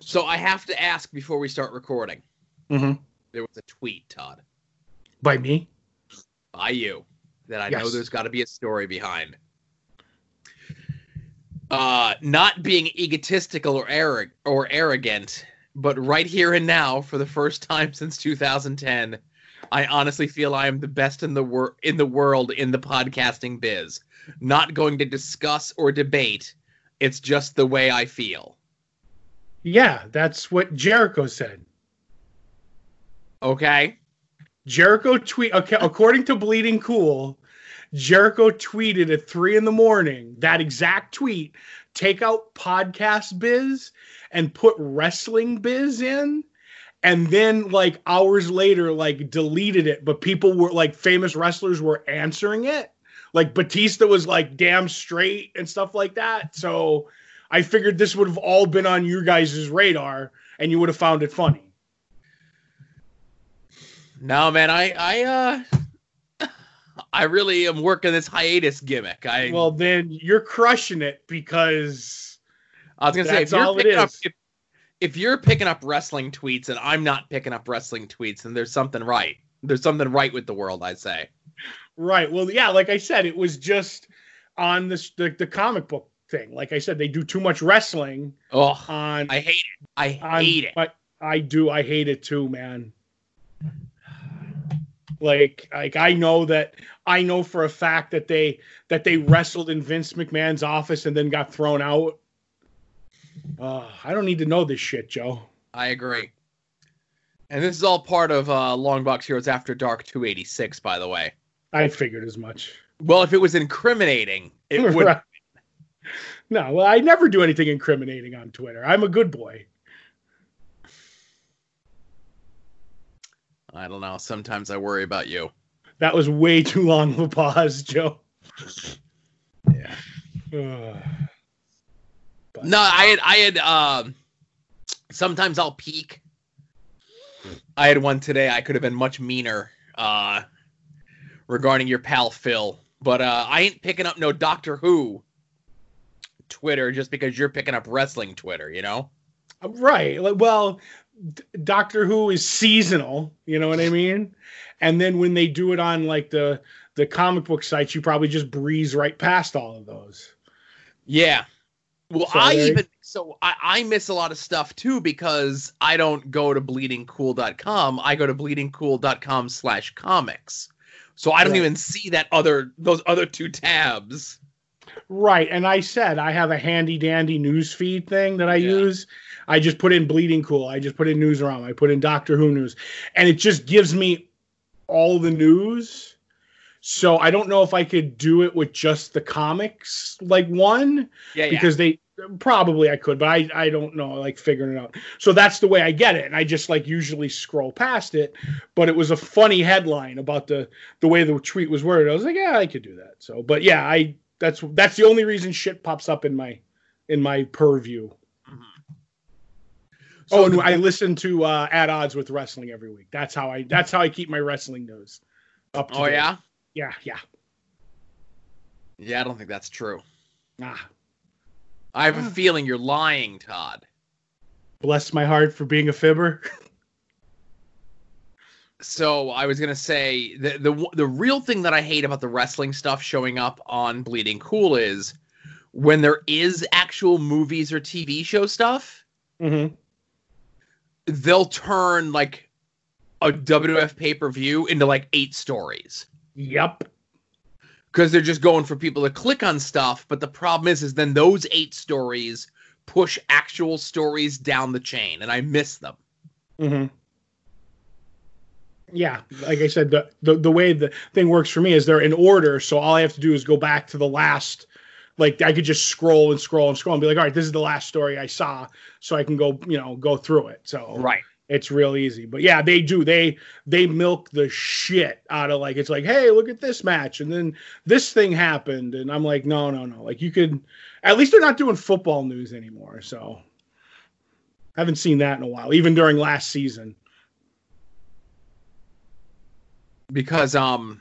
So I have to ask before we start recording. Mm-hmm. There was a tweet, Todd, By me? by you, that I know there's got to be a story behind. Uh, not being egotistical or arrogant, or arrogant, but right here and now, for the first time since 2010, I honestly feel I am the best in the wor- in the world in the podcasting biz. Not going to discuss or debate. It's just the way I feel. Yeah, that's what Jericho said. Okay. Jericho tweet okay, according to Bleeding Cool, Jericho tweeted at three in the morning that exact tweet. Take out podcast biz and put wrestling biz in, and then like hours later, like deleted it. But people were like famous wrestlers were answering it. Like Batista was like damn straight and stuff like that. So I figured this would have all been on your guys' radar, and you would have found it funny. No, man, I I uh I really am working this hiatus gimmick. I Well, then you're crushing it because I was gonna say if you're picking up if, if you're picking up wrestling tweets and I'm not picking up wrestling tweets, then there's something right. There's something right with the world, I'd say. right. Well, yeah, like I said, it was just on this the, the comic book thing. Like I said, they do too much wrestling Oh, on. I hate it. I on hate it. But I do. I hate it too, man. Like, like I know that I know for a fact that they that they wrestled in Vince McMahon's office and then got thrown out. Uh, I don't need to know this shit, Joe. I agree. And this is all part of uh, Longbox Heroes After Dark 286, by the way. I figured as much. Well, if it was incriminating, it would. No, well, I never do anything incriminating on Twitter. I'm a good boy. I don't know. Sometimes I worry about you. That was way too long of a pause, Joe. Yeah. No, I had I had um sometimes I'll peek. I had one today. I could have been much meaner uh regarding your pal Phil. But uh I ain't picking up no Doctor Who Twitter just because you're picking up wrestling Twitter, you know? Right. Like, Well, D- Doctor Who is seasonal. You know what I mean? And then when they do it on like the the comic book sites, you probably just breeze right past all of those. Yeah. Well, So I even so I, I miss a lot of stuff too because I don't go to bleedingcool.com. I go to bleedingcool.com slash comics. So I don't Right. even see that other those other two tabs. Right. And I said I have a handy dandy news feed thing that I Yeah. use. I just put in Bleeding Cool. I just put in News Around. I put in Doctor Who news. And it just gives me all the news. So I don't know if I could do it with just the comics like one Yeah, yeah. because they probably I could, but I I don't know like figuring it out. So that's the way I get it, and I just like usually scroll past it. But it was a funny headline about the the way the tweet was worded. I was like, yeah, I could do that. So, but yeah, I that's that's the only reason shit pops up in my in my purview. So oh, and the- I listen to uh, At Odds with Wrestling every week. That's how I that's how I keep my wrestling news up. To oh date. yeah, yeah, yeah. yeah. I don't think that's true. Ah, I have a Ah. feeling you're lying, Todd. bless my heart for being a fibber. So I was gonna say the the the real thing that I hate about the wrestling stuff showing up on Bleeding Cool is when there is actual movies or TV show stuff. mm-hmm. they'll turn like a WF pay per view into like eight stories Yep. because they're just going for people to click on stuff. But the problem is, is then those eight stories push actual stories down the chain, and I miss them. hmm Yeah, like I said, the, the the way the thing works for me is they're in order, so all I have to do is go back to the last. Like I could just scroll and scroll and scroll and be like, all right, this is the last story I saw, so I can go, you know, go through it. So Right. it's real easy. But yeah, they do. They they milk the shit out of like it's like, hey, look at this match, and then this thing happened, and I'm like, no, no, no. Like you could, at least they're not doing football news anymore. So I haven't seen that in a while, even during last season. Because um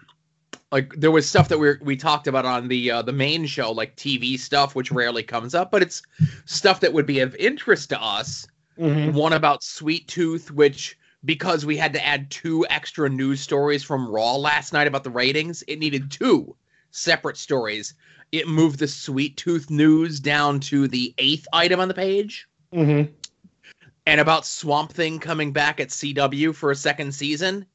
like there was stuff that we we talked about on the uh, the main show like TV stuff which rarely comes up but it's stuff that would be of interest to us Mhm. one about Sweet Tooth, which because we had to add two extra news stories from Raw last night about the ratings, it needed two separate stories. It moved the Sweet Tooth news down to the eighth item on the page. Mhm. And about Swamp Thing coming back at CW for a second season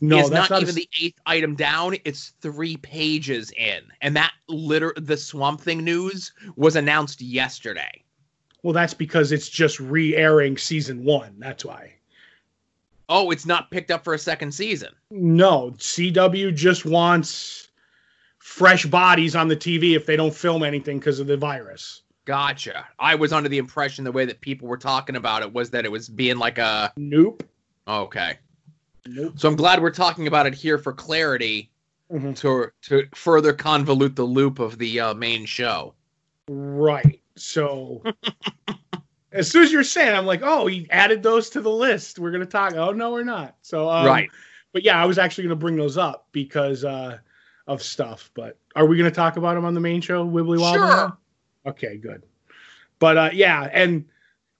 No, is that's not, not, even a, the eighth item down. It's three pages in. And that liter the Swamp Thing news was announced yesterday. well. That's because it's just re-airing season one. That's why. Oh, it's not picked up for a second season. No, CW just wants fresh bodies on the TV if they don't film anything because of the virus. Gotcha. I was under the impression the way that people were talking about it was that it was being like a Nope. okay. Nope. So I'm glad we're talking about it here for clarity Mhm. to to further convolute the loop of the uh, main show. Right. So as soon as you're saying, I'm like, oh, he added those to the list. We're gonna talk. Oh no, we're not. So um, right. But yeah, I was actually gonna bring those up because uh, of stuff. But are we gonna talk about them on the main show, Wibbly Wobbly? Sure. now? Okay, good. But uh, yeah, and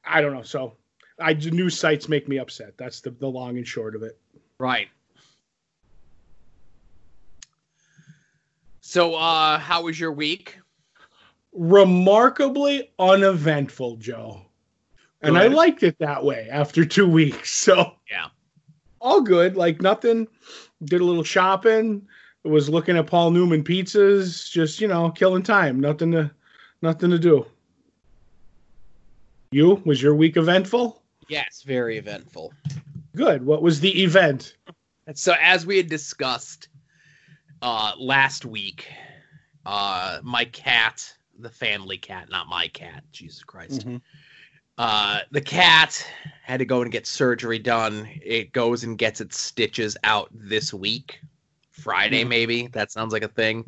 I don't know. So I news sites make me upset. That's the the long and short of it. Right. So uh how was your week? Remarkably uneventful, Joe. And I liked it that way after two weeks. So Yeah. all good. Like nothing. Did a little shopping. Was looking at Paul Newman pizzas. Just you know, killing time. Nothing to, nothing to do. You was your week eventful? Yes, very eventful. Good. What was the event? So as we had discussed uh last week, uh my cat, the family cat, not my cat, Jesus Christ. Uh the cat had to go and get surgery done. It goes and gets its stitches out this week. Friday Mhm. maybe. That sounds like a thing.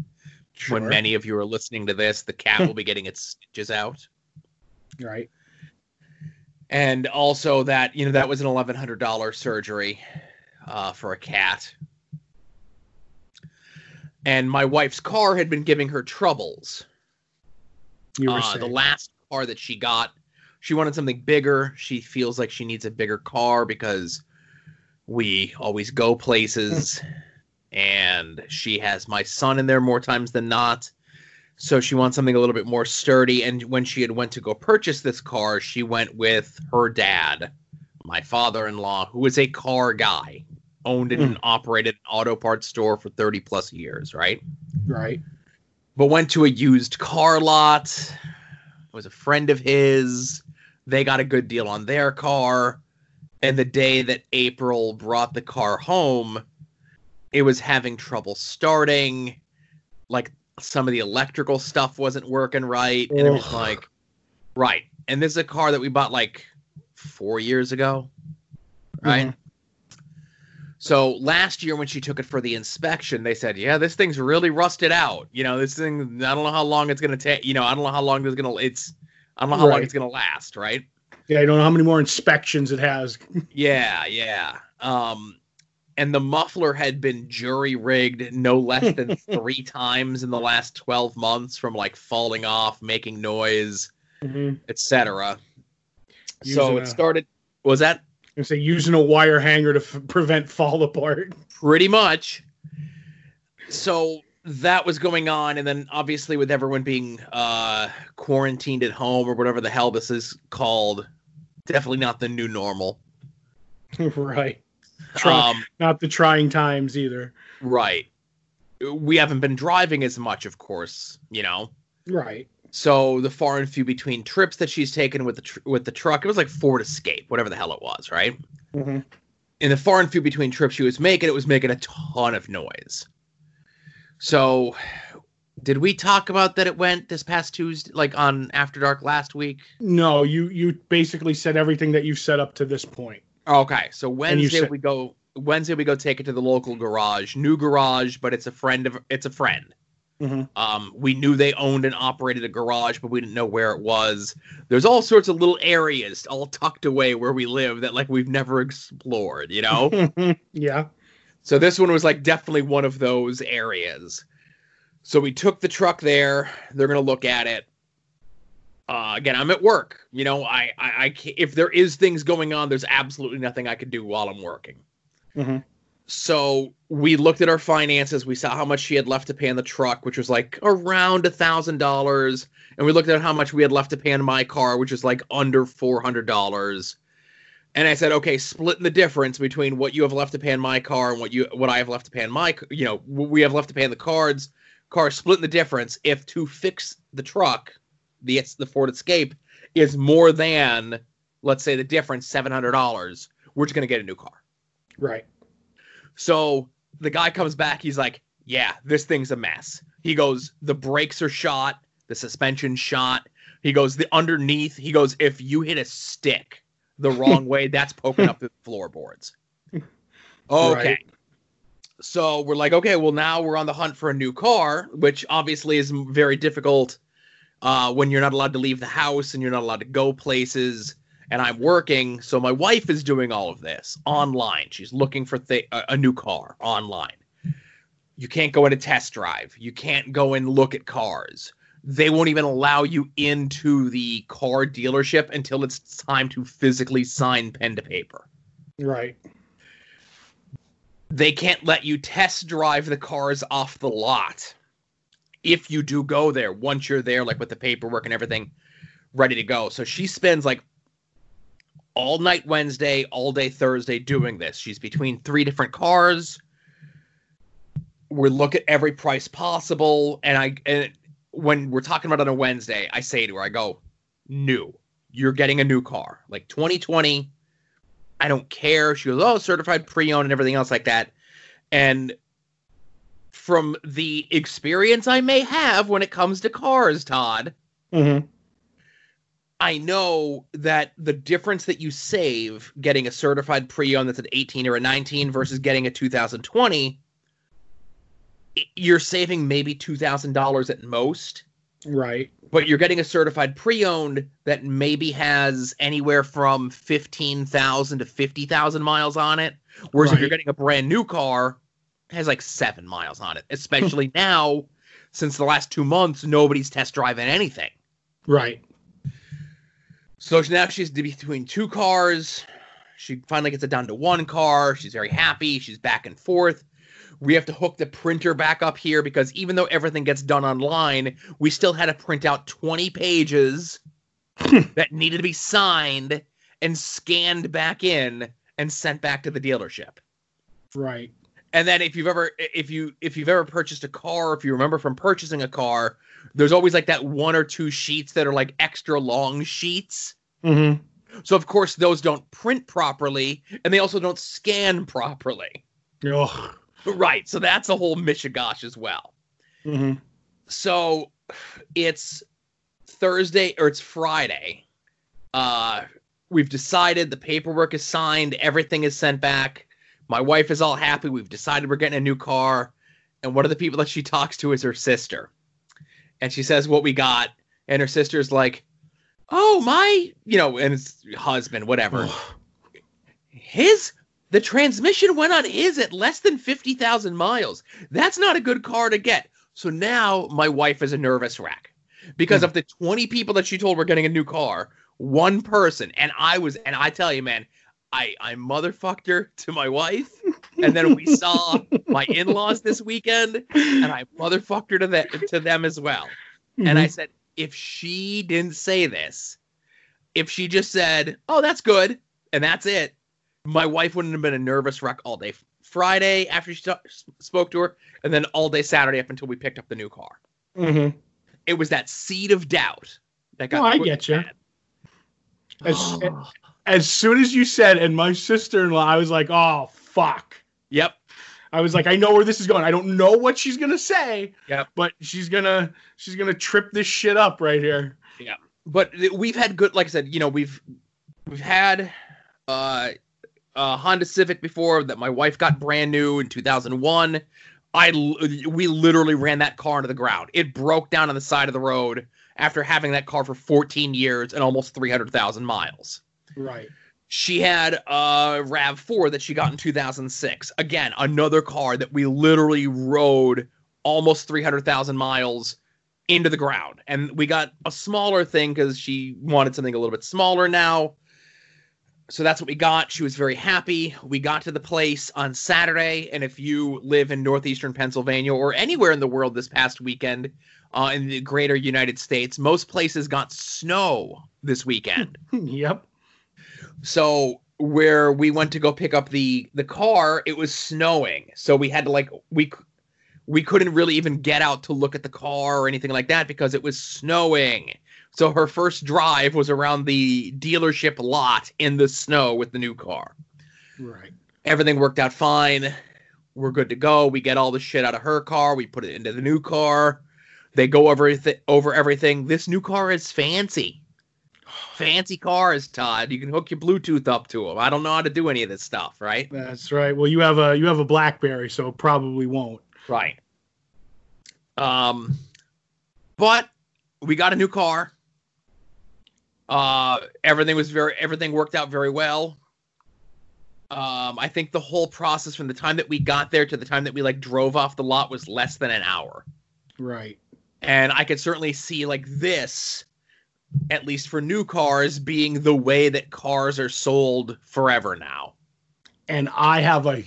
Sure. When many of you are listening to this, the cat will be getting its stitches out. right. And also that you know that was an eleven hundred dollar surgery uh, for a cat. And my wife's car had been giving her troubles. You were Uh, the last car that she got, she wanted something bigger. She feels like she needs a bigger car because we always go places, and she has my son in there more times than not. So she wants something a little bit more sturdy. And when she had went to go purchase this car, she went with her dad, my father-in-law, who is a car guy, owned and hmm. operated an auto parts store for 30 plus years, right? right. but went to a used car lot. It was a friend of his. They got a good deal on their car. And the day that April brought the car home, it was having trouble starting. Like some of the electrical stuff wasn't working right. And it was like, right. And this is a car that we bought like four years ago. Right. Mhm. So last year when she took it for the inspection, they said, "Yeah, this thing's really rusted out. You know, this thing. I don't know how long it's gonna take. You know, I don't know how long this gonna. It's. I don't know how long it's gonna last. Right? Yeah, I don't know how many more inspections it has. Yeah, yeah. Um, and the muffler had been jury rigged no less than three times in the last twelve months from like falling off, making noise, Mhm. etc. So it a- started. Was that And say using a wire hanger to f- prevent fall apart. pretty much. So that was going on, and then obviously with everyone being uh, quarantined at home or whatever the hell this is called, definitely not the new normal. right. Try, Um, not the trying times either. right. We haven't been driving as much, of course, you know. Right. So the far and few between trips that she's taken with the tr- with the truck, it was like Ford Escape, whatever the hell it was, right? Mhm. in the far and few between trips she was making, it was making a ton of noise. So, did we talk about that it went this past Tuesday, like on After Dark last week? No, you you basically said everything that you've set up to this point. Okay, so Wednesday we go. Wednesday we go take it to the local garage, new garage, but it's a friend of it's a friend. Mhm. Um, we knew they owned and operated a garage, but we didn't know where it was. There's all sorts of little areas all tucked away where we live that like we've never explored, you know. yeah. So this one was like definitely one of those areas. So we took the truck there. They're gonna look at it. Uh, again, I'm at work. You know, I, I, I can't, if there is things going on, there's absolutely nothing I could do while I'm working. Mhm. So we looked at our finances. We saw how much she had left to pay on the truck, which was like around a thousand dollars, and we looked at how much we had left to pay on my car, which is like under four hundred dollars. And I said, okay, splitting the difference between what you have left to pay on my car and what you what I have left to pay on my, you know, what we have left to pay on the cards. Car splitting the difference. If to fix the truck, the the Ford Escape is more than, let's say, the difference seven hundred dollars, we're just gonna get a new car. Right. So the guy comes back. He's like, "Yeah, this thing's a mess." He goes, "The brakes are shot. The suspension's shot." He goes, "The underneath." He goes, "If you hit a stick the wrong way, that's poking up the floorboards." Okay. Right. So we're like, okay, well now we're on the hunt for a new car, which obviously is very difficult uh, when you're not allowed to leave the house and you're not allowed to go places. And I'm working, so my wife is doing all of this online. She's looking for th- a, a new car online. You can't go in a test drive. You can't go and look at cars. They won't even allow you into the car dealership until it's time to physically sign pen to paper Right. they can't let you test drive the cars off the lot if you do go there once you're there like with the paperwork and everything ready to go. So she spends like all night wednesday all day thursday doing this. She's between three different cars. We look at every price possible. And i and when we're talking about on a wednesday i say to her i go new. You're getting a new car. Like 2020 I don't care. She goes, oh, certified pre-owned and everything else like that. And from the experience I may have when it comes to cars, Todd, Mm-hmm. I know that the difference that you save getting a certified pre-owned that's an 18 or a 19 versus getting a 2020, you're saving maybe $2,000 at most. Right. but you're getting a certified pre-owned that maybe has anywhere from 15,000 to 50,000 miles on it whereas if you're getting a brand new car has like 7 miles on it especially now since the last 2 months nobody's test driving anything Right. so now she's between two cars she finally gets it down to one car she's very happy she's back and forth we have to hook the printer back up here because even though everything gets done online, we still had to print out 20 pages that needed to be signed and scanned back in and sent back to the dealership. Right. And then if you've ever if you if you've ever purchased a car, if you remember from purchasing a car, there's always like that one or two sheets that are like extra long sheets. Mm-hmm. So of course those don't print properly and they also don't scan properly. Ugh. Right. So that's a whole mishigosh as well. Mm-hmm. so it's Thursday or it's Friday. Uh we've decided the paperwork is signed, everything is sent back. My wife is all happy. We've decided we're getting a new car. And one of the people that she talks to is her sister. And she says what we got. And her sister's like, Oh, my, you know, and it's husband, whatever. His the transmission went on his at less than 50,000 miles. That's not a good car to get. So now my wife is a nervous wreck because Hmm. of the 20 people that she told we're getting a new car, one person, and I was, and I tell you, man, I, I motherfucked her to my wife. And then we saw my in laws this weekend, and I motherfucked her to, that, to them as well. And I said, if she didn't say this, if she just said, "Oh, that's good," and that's it, my wife wouldn't have been a nervous wreck all day Friday after she spoke to her, and then all day Saturday up until we picked up the new car. Mm-hmm. It was that seed of doubt that got. No, I get you. As. As soon as you said, and my sister-in-law, I was like, "Oh fuck." yep. I was like, I know where this is going. I don't know what she's gonna say. Yep. But she's gonna she's gonna trip this shit up right here. Yeah. but we've had good like i said you know we've we've had uh a honda civic before that my wife got brand new in 2001 I we literally ran that car into the ground it broke down on the side of the road after having that car for 14 years and almost 300000 miles Right. she had a rav4 that she got in 2006 again another car that we literally rode almost 300000 miles into the ground. And we got a smaller thing because she wanted something a little bit smaller now. So that's what we got. She was very happy. We got to the place on Saturday. And if you live in northeastern Pennsylvania or anywhere in the world this past weekend, uh, in the greater United States, most places got snow this weekend. yep. So where we went to go pick up the the car, it was snowing. So we had to like we we couldn't really even get out to look at the car or anything like that because it was snowing. So her first drive was around the dealership lot in the snow with the new car. Right. Everything worked out fine. We're good to go. We get all the shit out of her car. We put it into the new car. They go over th- over everything. This new car is fancy. Fancy cars, Todd. You can hook your Bluetooth up to them. I don't know how to do any of this stuff, right? That's right. Well, you have a you have a BlackBerry, so it probably won't. Right. Um, but we got a new car. Uh, everything was very everything worked out very well. Um, I think the whole process from the time that we got there to the time that we like drove off the lot was less than an hour. Right. And I could certainly see like this, at least for new cars, being the way that cars are sold forever now. And I have a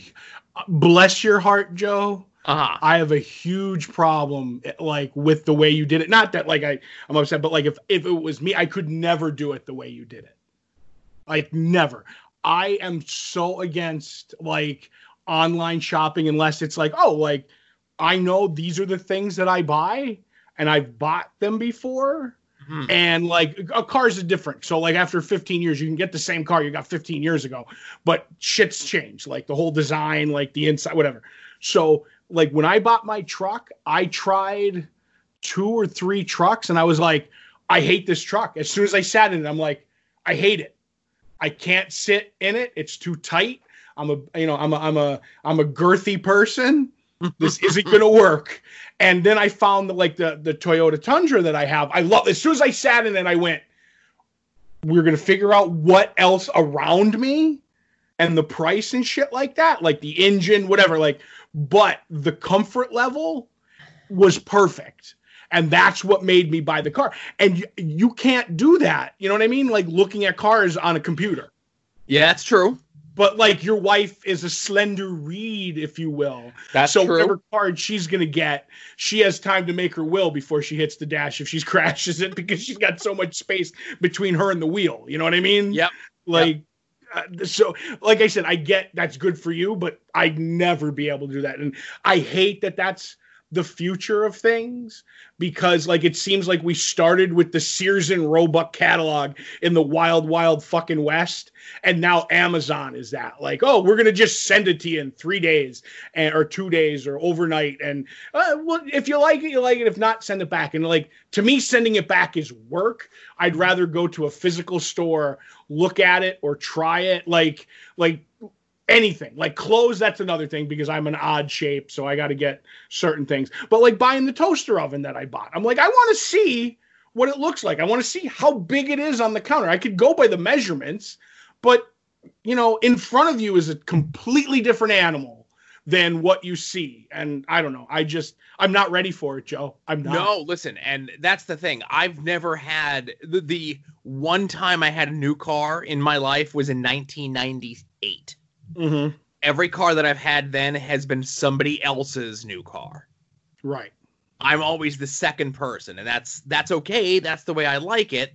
bless your heart, Joe. Uh-huh. I have a huge problem like with the way you did it. Not that like I I'm upset, but like if if it was me, I could never do it the way you did it. Like never. I am so against like online shopping unless it's like, oh, like I know these are the things that I buy and I've bought them before. Mhm. And like car's is different. So like after 15 years, you can get the same car you got 15 years ago, but shit's changed. Like the whole design, like the inside, whatever. So like when I bought my truck, I tried two or three trucks and I was like, I hate this truck. As soon as I sat in it, I'm like, I hate it. I can't sit in it. It's too tight. I'm a you know, I'm a I'm a I'm a girthy person. This isn't gonna work. And then I found the, like the the Toyota Tundra that I have. I love as soon as I sat in it, I went, we're gonna figure out what else around me and the price and shit like that, like the engine, whatever. Like, but the comfort level was perfect. And that's what made me buy the car. And you, you can't do that. You know what I mean? Like looking at cars on a computer. Yeah, that's true. But like your wife is a slender reed, if you will. That's so true. whatever card she's gonna get, she has time to make her will before she hits the dash if she crashes it because she's got so much space between her and the wheel. You know what I mean? Yep. Like uh, so like I said, I get that's good for you, but I'd never be able to do that. And I hate that that's the future of things because like it seems like we started with the Sears and Roebuck catalog in the wild wild fucking west and now Amazon is that. Like oh we're going to just send it to you in 3 days and or 2 days or overnight and uh, well if you like it you like it. If not send it back. And like to me sending it back is work. I'd rather go to a physical store look at it or try it. Like like anything. Like clothes that's another thing because i'm an odd shape so i got to get certain things. But like buying the toaster oven that i bought i'm like i want to see what it looks like. I want to see how big it is on the counter. I could go by the measurements but you know in front of you is a completely different animal than what you see. And i don't know i just i'm not ready for it joe. I'm not. No, listen, and that's the thing. I've never had the, the one time I had a new car in my life was in 1998. Mhm. Every car that I've had then has been somebody else's new car. right I'm always the second person, and that's that's okay. That's the way I like it.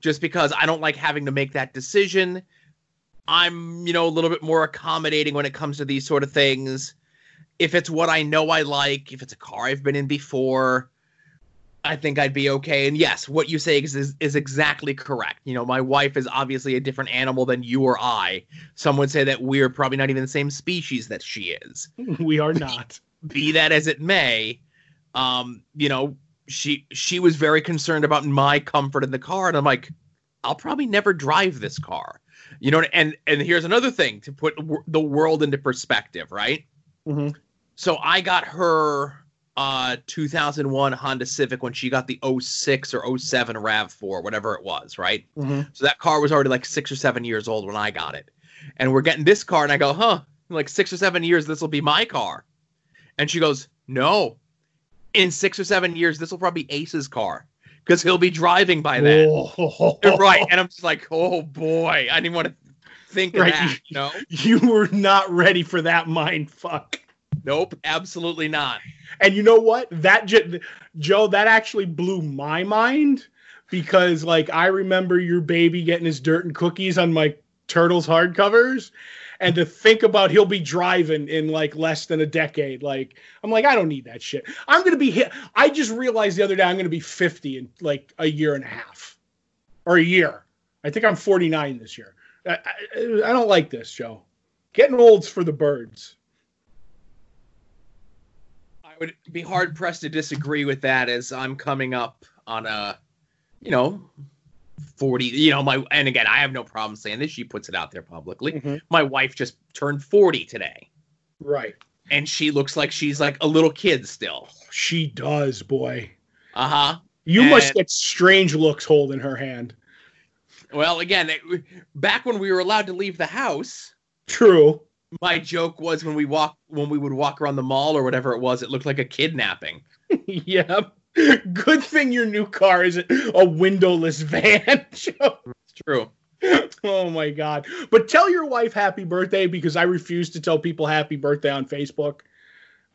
Just because I don't like having to make that decision. I'm, you know, a little bit more accommodating when it comes to these sort of things. If it's what I know I like, if it's a car I've been in before, I think I'd be okay. And yes, what you say is, is, is exactly correct. You know, my wife is obviously a different animal than you or I. Some would say that we're probably not even the same species that she is we are not be that as it may, um, you know, she she was very concerned about my comfort in the car, and I'm like, I'll probably never drive this car, you know. And and here's another thing to put w- the world into perspective, right? Mhm. So I got her uh 2001 Honda Civic when she got the 06 or 07 RAV4, whatever it was, right? Mhm. So that car was already like six or seven years old when I got it. And we're getting this car, and I go, huh, in like six or seven years, this will be my car. And she goes, no, in six or seven years, this will probably be Ace's car because he'll be driving by then. Right. And I'm just like, oh boy, I didn't want to think Right. that. No, You were not ready for that mind fuck. Nope, absolutely not. And you know what? That Joe, that actually blew my mind because like I remember your baby getting his dirt and cookies on my Turtles hardcovers. And to think about he'll be driving in like less than a decade. Like, I'm like, I don't need that shit. I'm gonna be hit. I just realized the other day I'm gonna be 50 in like a year and a half. Or a year. I think I'm 49 this year. I, I, I don't like this, Joe. Getting old's for the birds. Would be hard pressed to disagree with that as I'm coming up on a, you know, 40, you know, my, and again, I have no problem saying this. She puts it out there publicly. My wife just turned 40 today Right. and she looks like she's like a little kid still. She does, boy. Uh huh. You must get strange looks holding her hand. Well, again, it, back when we were allowed to leave the house, True. My joke was when we walk when we would walk around the mall or whatever it was, it looked like a kidnapping. yeah. Good thing your new car isn't a windowless van. It's true. oh my god. But tell your wife happy birthday because I refuse to tell people happy birthday on Facebook.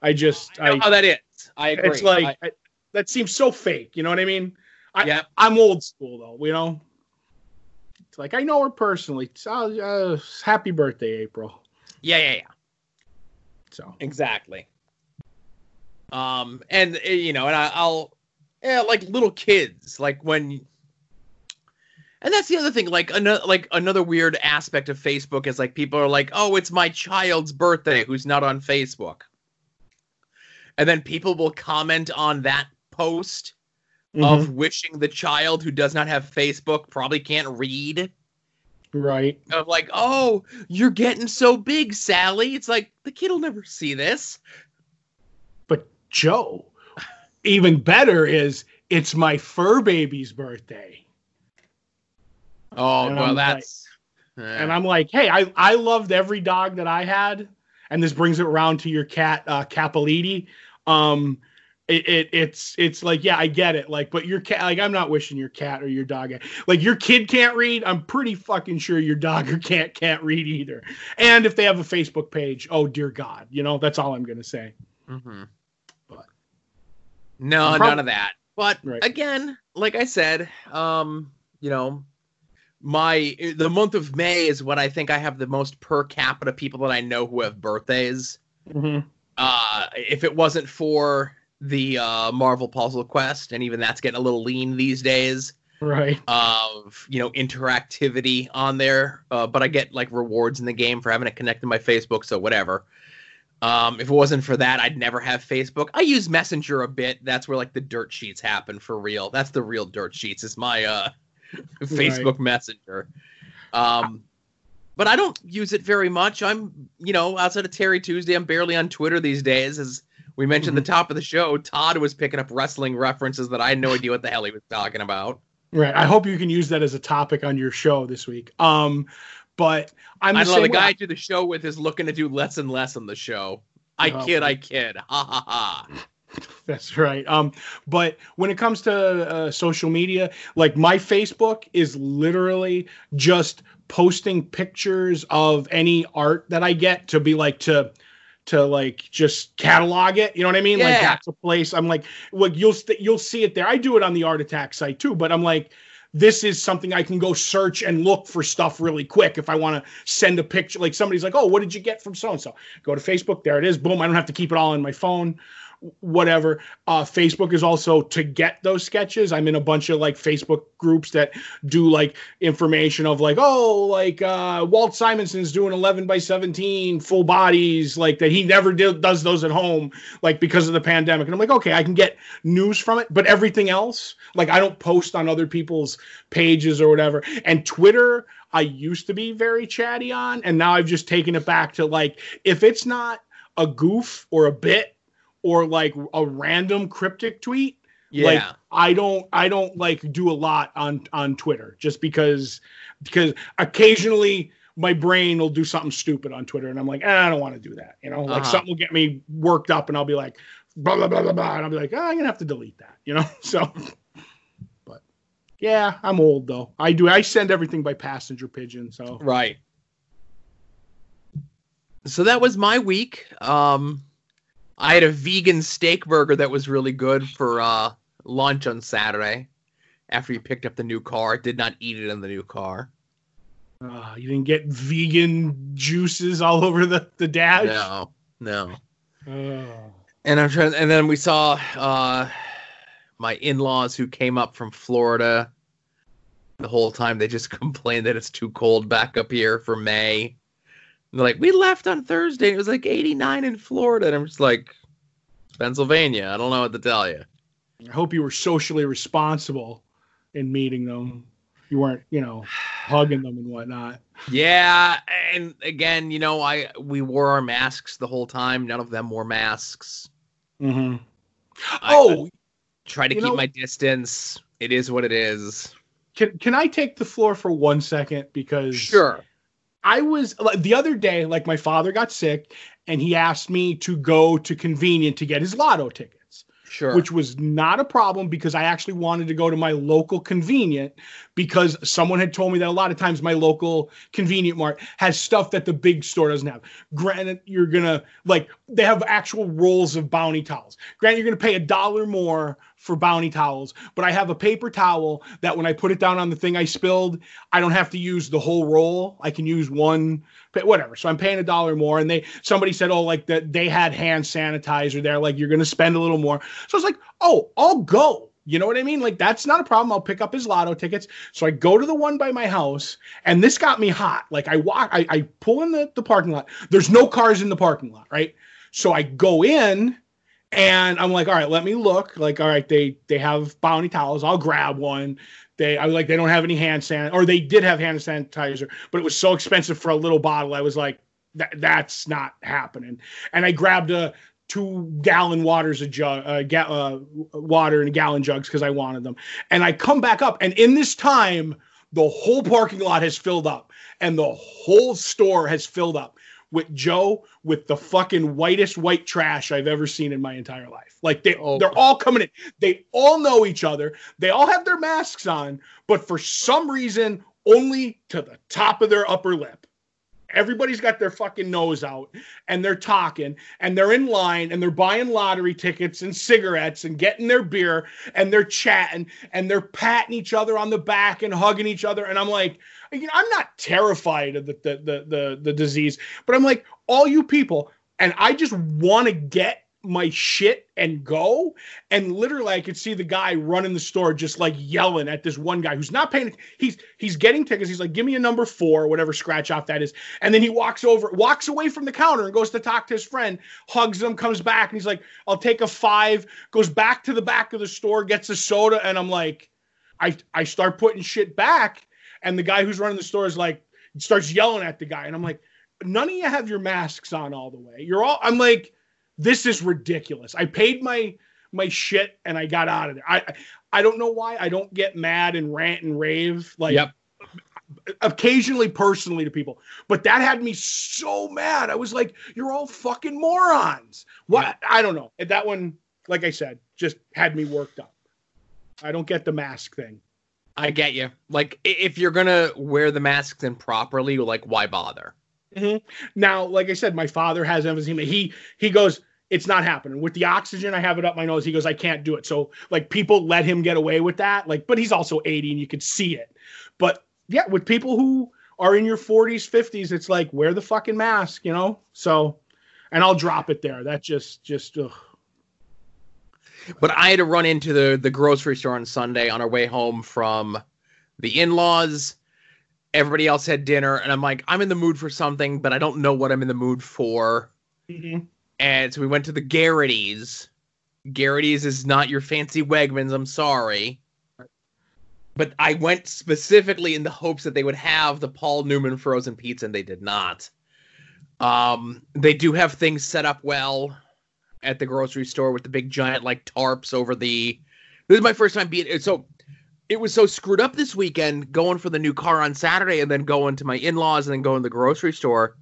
I just I I, how that is. I agree. it's like I- I- that seems so fake, you know what I mean? I, yeah, I'm old school though, you know. It's like I know her personally. So, uh, happy birthday, April. Yeah, yeah, yeah. So Exactly. Um, and uh, you know, and I, I'll, yeah, like little kids, like when, and that's the other thing. Like another, like another weird aspect of Facebook is like people are like, oh, it's my child's birthday who's not on Facebook, and then people will comment on that post Mhm. of wishing the child who does not have Facebook probably can't read. Right. Of like, oh, you're getting so big, Sally. It's like the kid will never see this. But Joe, even better is it's my fur baby's birthday. Oh And well, I'm that's And I'm like, hey, I, I loved every dog that I had. And this brings it around to your cat, uh, Capeliti. Um, it, it it's it's like yeah I get it like but your cat like I'm not wishing your cat or your dog like your kid can't read I'm pretty fucking sure your dog or cat can't read either and if they have a Facebook page oh dear God you know that's all I'm gonna say hmm But- no, prob- none of that. But Right. again, like I said, um, you know, my the month of May is when I think I have the most per capita people that I know who have birthdays. Uh, if it wasn't for the uh, Marvel Puzzle Quest, and even that's getting a little lean these days right of you know interactivity on there. Uh, but I get like rewards in the game for having it connected to my Facebook, so whatever. Um, if it wasn't for that, I'd never have Facebook. I use Messenger a bit. That's where like the dirt sheets happen for real. That's the real dirt sheets. Is my uh, Facebook Messenger. Um, but I don't use it very much. I'm, you know, outside of Terry Tuesday, I'm barely on Twitter these days. As we mentioned at the top of the show, Todd was picking up wrestling references that I had no idea what the hell he was talking about. right I hope you can use that as a topic on your show this week um but I'm the I don't. The guy I do the show with is looking to do less and less on the show. I Oh. kid, I kid. Ha ha ha. That's right. Um, but when it comes to uh, social media, like my Facebook is literally just posting pictures of any art that I get to be like to to like just catalog it. You know what I mean? Like Yeah. that's a place. I'm like, look, you'll st- you'll see it there. I do it on the Art Attack site too, but I'm like. This is something I can go search and look for stuff really quick if I want to send a picture. Like somebody's like, "Oh, what did you get from so and so?" Go to Facebook. There it is. Boom. I don't have to keep it all in my phone whatever. Uh, Facebook is also to get those sketches. I'm in a bunch of like Facebook groups that do like information of like, oh, like uh, Walt Simonson's doing 11 by 17 full bodies, like that he never did, does those at home, like because of the pandemic. And I'm like, okay, I can get news from it, but everything else, like I don't post on other people's pages or whatever. And Twitter, I used to be very chatty on, and now I've just taken it back to like, if it's not a goof or a bit or like a random cryptic tweet Yeah. like i don't i don't like do a lot on on twitter just because because occasionally my brain will do something stupid on twitter and i'm like eh, i don't want to do that you know like Uh-huh. something will get me worked up and i'll be like blah blah blah blah blah, and I'll be like, oh, I'm gonna have to delete that, you know. So, but yeah, I'm old though. I do. I send everything by passenger pigeon. So Right. So that was my week. Um, I had a vegan steak burger that was really good for uh, lunch on Saturday. After you picked up the new car, did not eat it in the new car. uh, you didn't get vegan juices all over the the dash. No, no. Oh. And I'm trying. And then we saw uh, my in-laws who came up from Florida. The whole time they just complained that it's too cold back up here for May. And they're like, we left on Thursday. It was like 89 in Florida, and I'm just like, Pennsylvania. I don't know what to tell you. I hope you were socially responsible in meeting them. You weren't, you know, hugging them and whatnot. Yeah, and again, you know, I we wore our masks the whole time. None of them wore masks. Mm-hmm. I- Oh, Try to keep know- my distance. It is what it is. can can I take the floor for one second because Sure. I was like, the other day, like my father got sick, and he asked me to go to convenient to get his lotto tickets. Sure. which was not a problem because I actually wanted to go to my local convenient because someone had told me that a lot of times my local convenient mart has stuff that the big store doesn't have. Granted, you're gonna like they have actual rolls of bounty towels. Granted, you're gonna pay a dollar more for bounty towels, but I have a paper towel that when I put it down on the thing I spilled, I don't have to use the whole roll. I can use one whatever. So I'm paying a dollar more. And they somebody said, oh, like that they had hand sanitizer there, like you're gonna spend a little more. So I was like, oh, I'll go. You know what I mean? Like that's not a problem. I'll pick up his lotto tickets. So I go to the one by my house, and this got me hot. Like I walk, I, I pull in the, the parking lot. There's no cars in the parking lot, right? So I go in and I'm like, all right, let me look. Like, all right, they they have bounty towels. I'll grab one. They I was like, they don't have any hand san or they did have hand sanitizer, but it was so expensive for a little bottle. I was like, that that's not happening. And I grabbed a two gallon waters a jug, uh, ga- uh, water in gallon jugs because I wanted them. And I come back up, and in this time, the whole parking lot has filled up, and the whole store has filled up with Joe with the fucking whitest white trash I've ever seen in my entire life. Like they Oh. they're all coming in. They all know each other. They all have their masks on, but for some reason only to the top of their upper lip. Everybody's got their fucking nose out and they're talking and they're in line and they're buying lottery tickets and cigarettes and getting their beer and they're chatting and they're patting each other on the back and hugging each other. And I'm like, you know, I'm not terrified of the the the the, the disease, but I'm like, all you people, and I just want to get my shit and go. And literally, I could see the guy running the store just like yelling at this one guy who's not paying. He's he's getting tickets. He's like, "Give me a number four, whatever scratch off that is." And then he walks over, walks away from the counter, and goes to talk to his friend. Hugs him, comes back, and he's like, "I'll take a five. Goes back to the back of the store, gets a soda, and I'm like, I I start putting shit back, and the guy who's running the store is like, starts yelling at the guy, and I'm like, none of you have your masks on all the way. You're all. I'm like this is ridiculous. I paid my my shit and I got out of there. I I don't know why I don't get mad and rant and rave like Yep. occasionally personally to people, but that had me so mad. I was like, "You're all fucking morons." What? I don't know. That one, like I said, just had me worked up. I don't get the mask thing. I get you. Like if you're gonna wear the masks in properly, like why bother? Mm-hmm. Now, like I said, my father has emphysema. He he goes, it's not happening with the oxygen. I have it up my nose. He goes, I can't do it. So like people let him get away with that. Like, but he's also 80 and you could see it. But yeah, with people who are in your 40s, 50s, it's like wear the fucking mask, you know. So, and I'll drop it there. That just just ugh. But I had to run into the the grocery store on Sunday on our way home from the in-laws. Everybody else had dinner, and I'm like, I'm in the mood for something, but I don't know what I'm in the mood for. And so we went to the Gerrity's. Gerrity's is not your fancy Wegmans. I'm sorry. But I went specifically in the hopes that they would have the Paul Newman frozen pizza, and they did not. Um, they do have things set up well at the grocery store with the big giant like tarps over the. This is my first time being so. It was so screwed up this weekend going for the new car on Saturday and then going to my in-laws and then going to the grocery store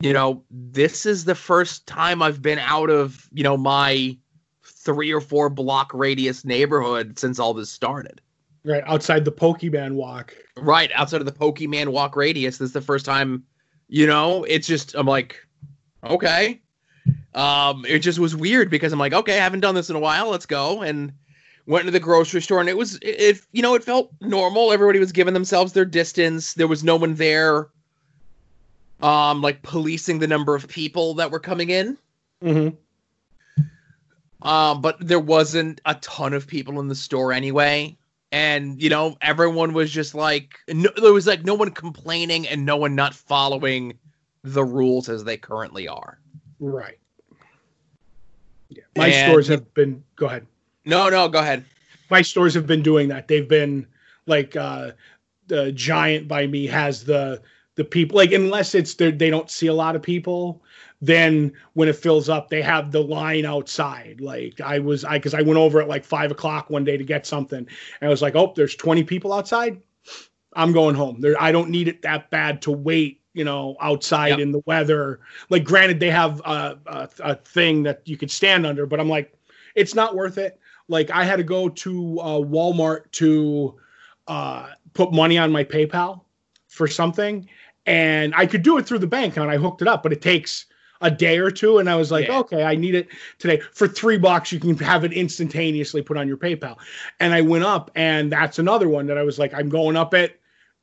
you know, this is the first time I've been out of, you know, my three or four block radius neighborhood since all this started. Right outside the Pokemon walk. Right outside of the Pokemon walk radius. This is the first time, you know, it's just, I'm like, okay. Um, it just was weird because I'm like, okay, I haven't done this in a while. Let's go. And went to the grocery store and it was, it, you know, it felt normal. Everybody was giving themselves their distance. There was no one there, um, like policing the number of people that were coming in. Mm-hmm. Um, but there wasn't a ton of people in the store anyway. And you know, everyone was just like, no, there was like no one complaining and no one not following the rules as they currently are. Right. Yeah. My And- stores have been. Go ahead. No, no, go ahead. my stores have been doing that. They've been like uh the giant by me has the the people like unless it's they don't see a lot of people then when it fills up they have the line outside like i was i because i went over at like five o'clock one day to get something and i was like oh there's 20 people outside i'm going home there i don't need it that bad to wait you know outside Yep. in the weather like granted they have a, a, a thing that you could stand under but i'm like it's not worth it like I had to go to uh, Walmart to uh, put money on my PayPal for something, and I could do it through the bank and I hooked it up, but it takes a day or two, and I was like, Yeah. okay, I need it today for three bucks. You can have it instantaneously put on your PayPal, and I went up, and that's another one that I was like, I'm going up at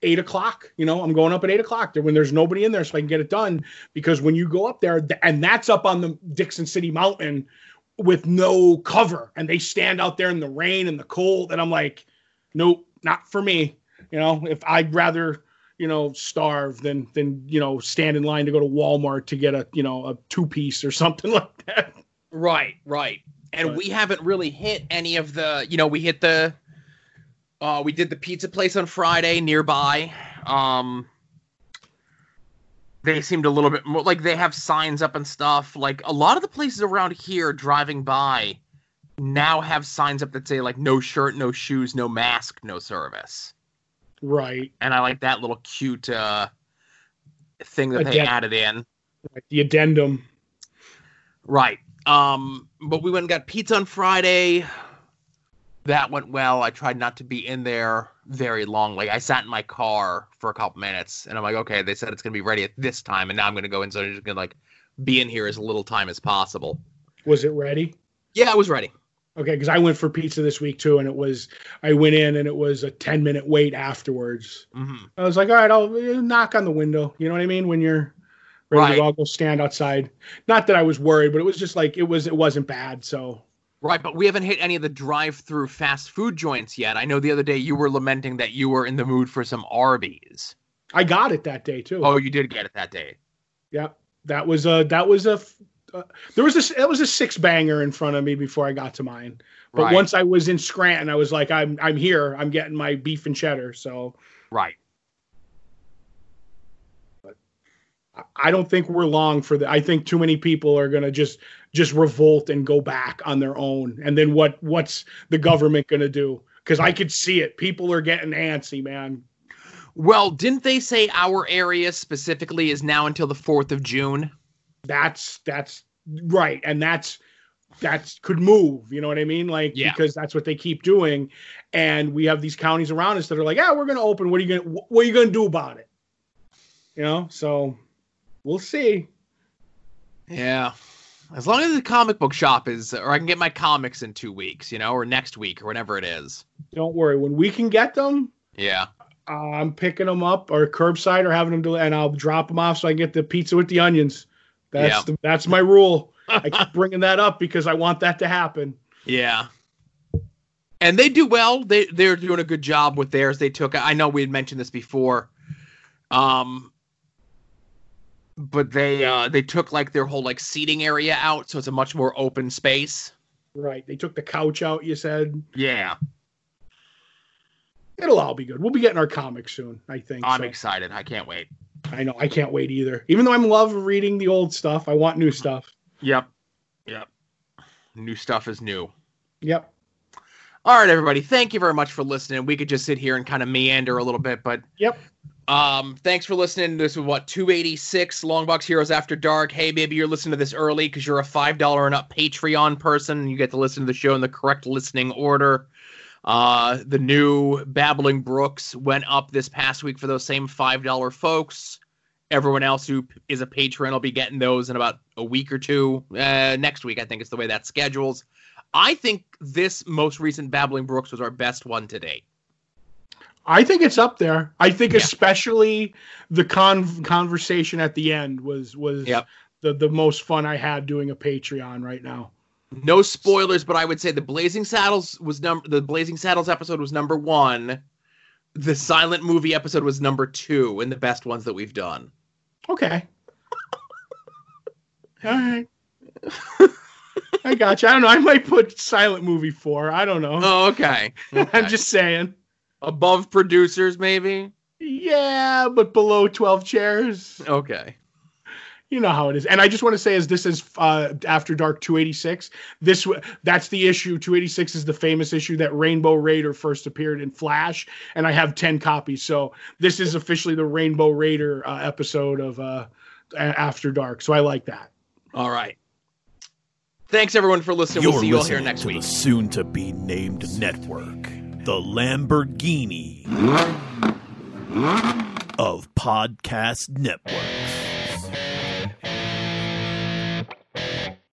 eight o'clock. You know, I'm going up at eight o'clock there when there's nobody in there, so I can get it done. Because when you go up there, and that's up on the Dickson City Mountain with no cover and they stand out there in the rain and the cold and i'm like nope not for me you know if i'd rather you know starve than than you know stand in line to go to walmart to get a you know a two piece or something like that Right, right. And But- we haven't really hit any of the, you know, we hit the uh we did the pizza place on Friday nearby. Um they seemed a little bit more like they have signs up and stuff. Like a lot of the places around here driving by now have signs up that say like no shirt, no shoes, no mask, no service. right And I like that little cute uh thing that they added in. like the addendum Right. Um, but we went and got pizza on Friday. That went well. I tried not to be in there very long. Like I sat in my car for a couple minutes and I'm like, okay, they said it's gonna be ready at this time, and now I'm gonna go in, so I'm just gonna like be in here as little time as possible. was it ready Yeah, I was ready. okay because i went for pizza this week too and it was i went in and it was a 10 minute wait afterwards hmm I was like, all right, I'll uh, knock on the window. You know what I mean? When you're ready Right. to go, I'll go stand outside. Not that I was worried, but it was just like it was. It wasn't bad. So Right, but we haven't hit any of the drive-through fast food joints yet. I know the other day you were lamenting that you were in the mood for some Arby's. I got it that day too. Oh, you did get it that day. Yeah, that was a that was a Uh, there was a that was a six banger in front of me before I got to mine. But Right. once I was in Scranton, I was like, I'm I'm here. I'm getting my beef and cheddar. So Right. I- don't think we're long for that. I think too many people are gonna just just revolt and go back on their own. And then what what's the government gonna do? Because I could see it. People are getting antsy, man. Well, didn't they say our area specifically is now until the 4th of June? That's that's right, and that's that's could move. You know what I mean? Like Yeah. because that's what they keep doing. And we have these counties around us that are like, yeah, we're gonna open. What are you gonna What are you gonna do about it? You know. So we'll see. Yeah. As long as the comic book shop is, or I can get my comics in two weeks, you know, or next week, or whenever it is. Don't worry. When we can get them, Yeah. I'm picking them up or curbside or having them do, and I'll drop them off so I can get the pizza with the onions. That's Yeah. the, that's my rule. I keep bringing that up because I want that to happen. Yeah. And they do well. They they're doing a good job with theirs. They took. I know we had mentioned this before. Um. But they uh they took like their whole like seating area out, so it's a much more open space. Right? They took the couch out. You said Yeah. it'll all be good. We'll be getting our comics soon. I think. I'm so. excited. I can't wait. I know. I can't wait either. Even though I'm love reading the old stuff, I want new stuff. Yep. Yep. New stuff is new. Yep. All right, everybody. Thank you very much for listening. We could just sit here and kind of meander a little bit, but Yep. Um, thanks for listening. This is what 286 Longbox Heroes After Dark. Hey, maybe you're listening to this early because you're a five dollar and up Patreon person. And you get to listen to the show in the correct listening order. Uh, the new Babbling Brooks went up this past week for those same five dollar folks. Everyone else who is a patron will be getting those in about a week or two. Uh, next week, I think is the way that schedules. I think this most recent Babbling Brooks was our best one to date. I think it's up there. I think Yeah. especially the con- conversation at the end was was Yep. the the most fun I had doing a Patreon right now. No spoilers, but I would say the Blazing Saddles was number the Blazing Saddles episode was number one. The silent movie episode was number two in the best ones that we've done. Okay. All right. I got you. I don't know. I might put silent movie four. I don't know. Oh, okay. I'm just saying. above producers, maybe. Yeah, but below 12 chairs. Okay. You know how it is. And I just want to say, as this is uh, After Dark 286, this that's the issue. 286 is the famous issue that Rainbow Raider first appeared in Flash, and I have 10 copies. So this is officially the Rainbow Raider uh, episode of uh, After Dark. So I like that. All right. Thanks everyone for listening. You're we'll see you all here next to week. the soon-to-be named network, the Lamborghini of podcast networks.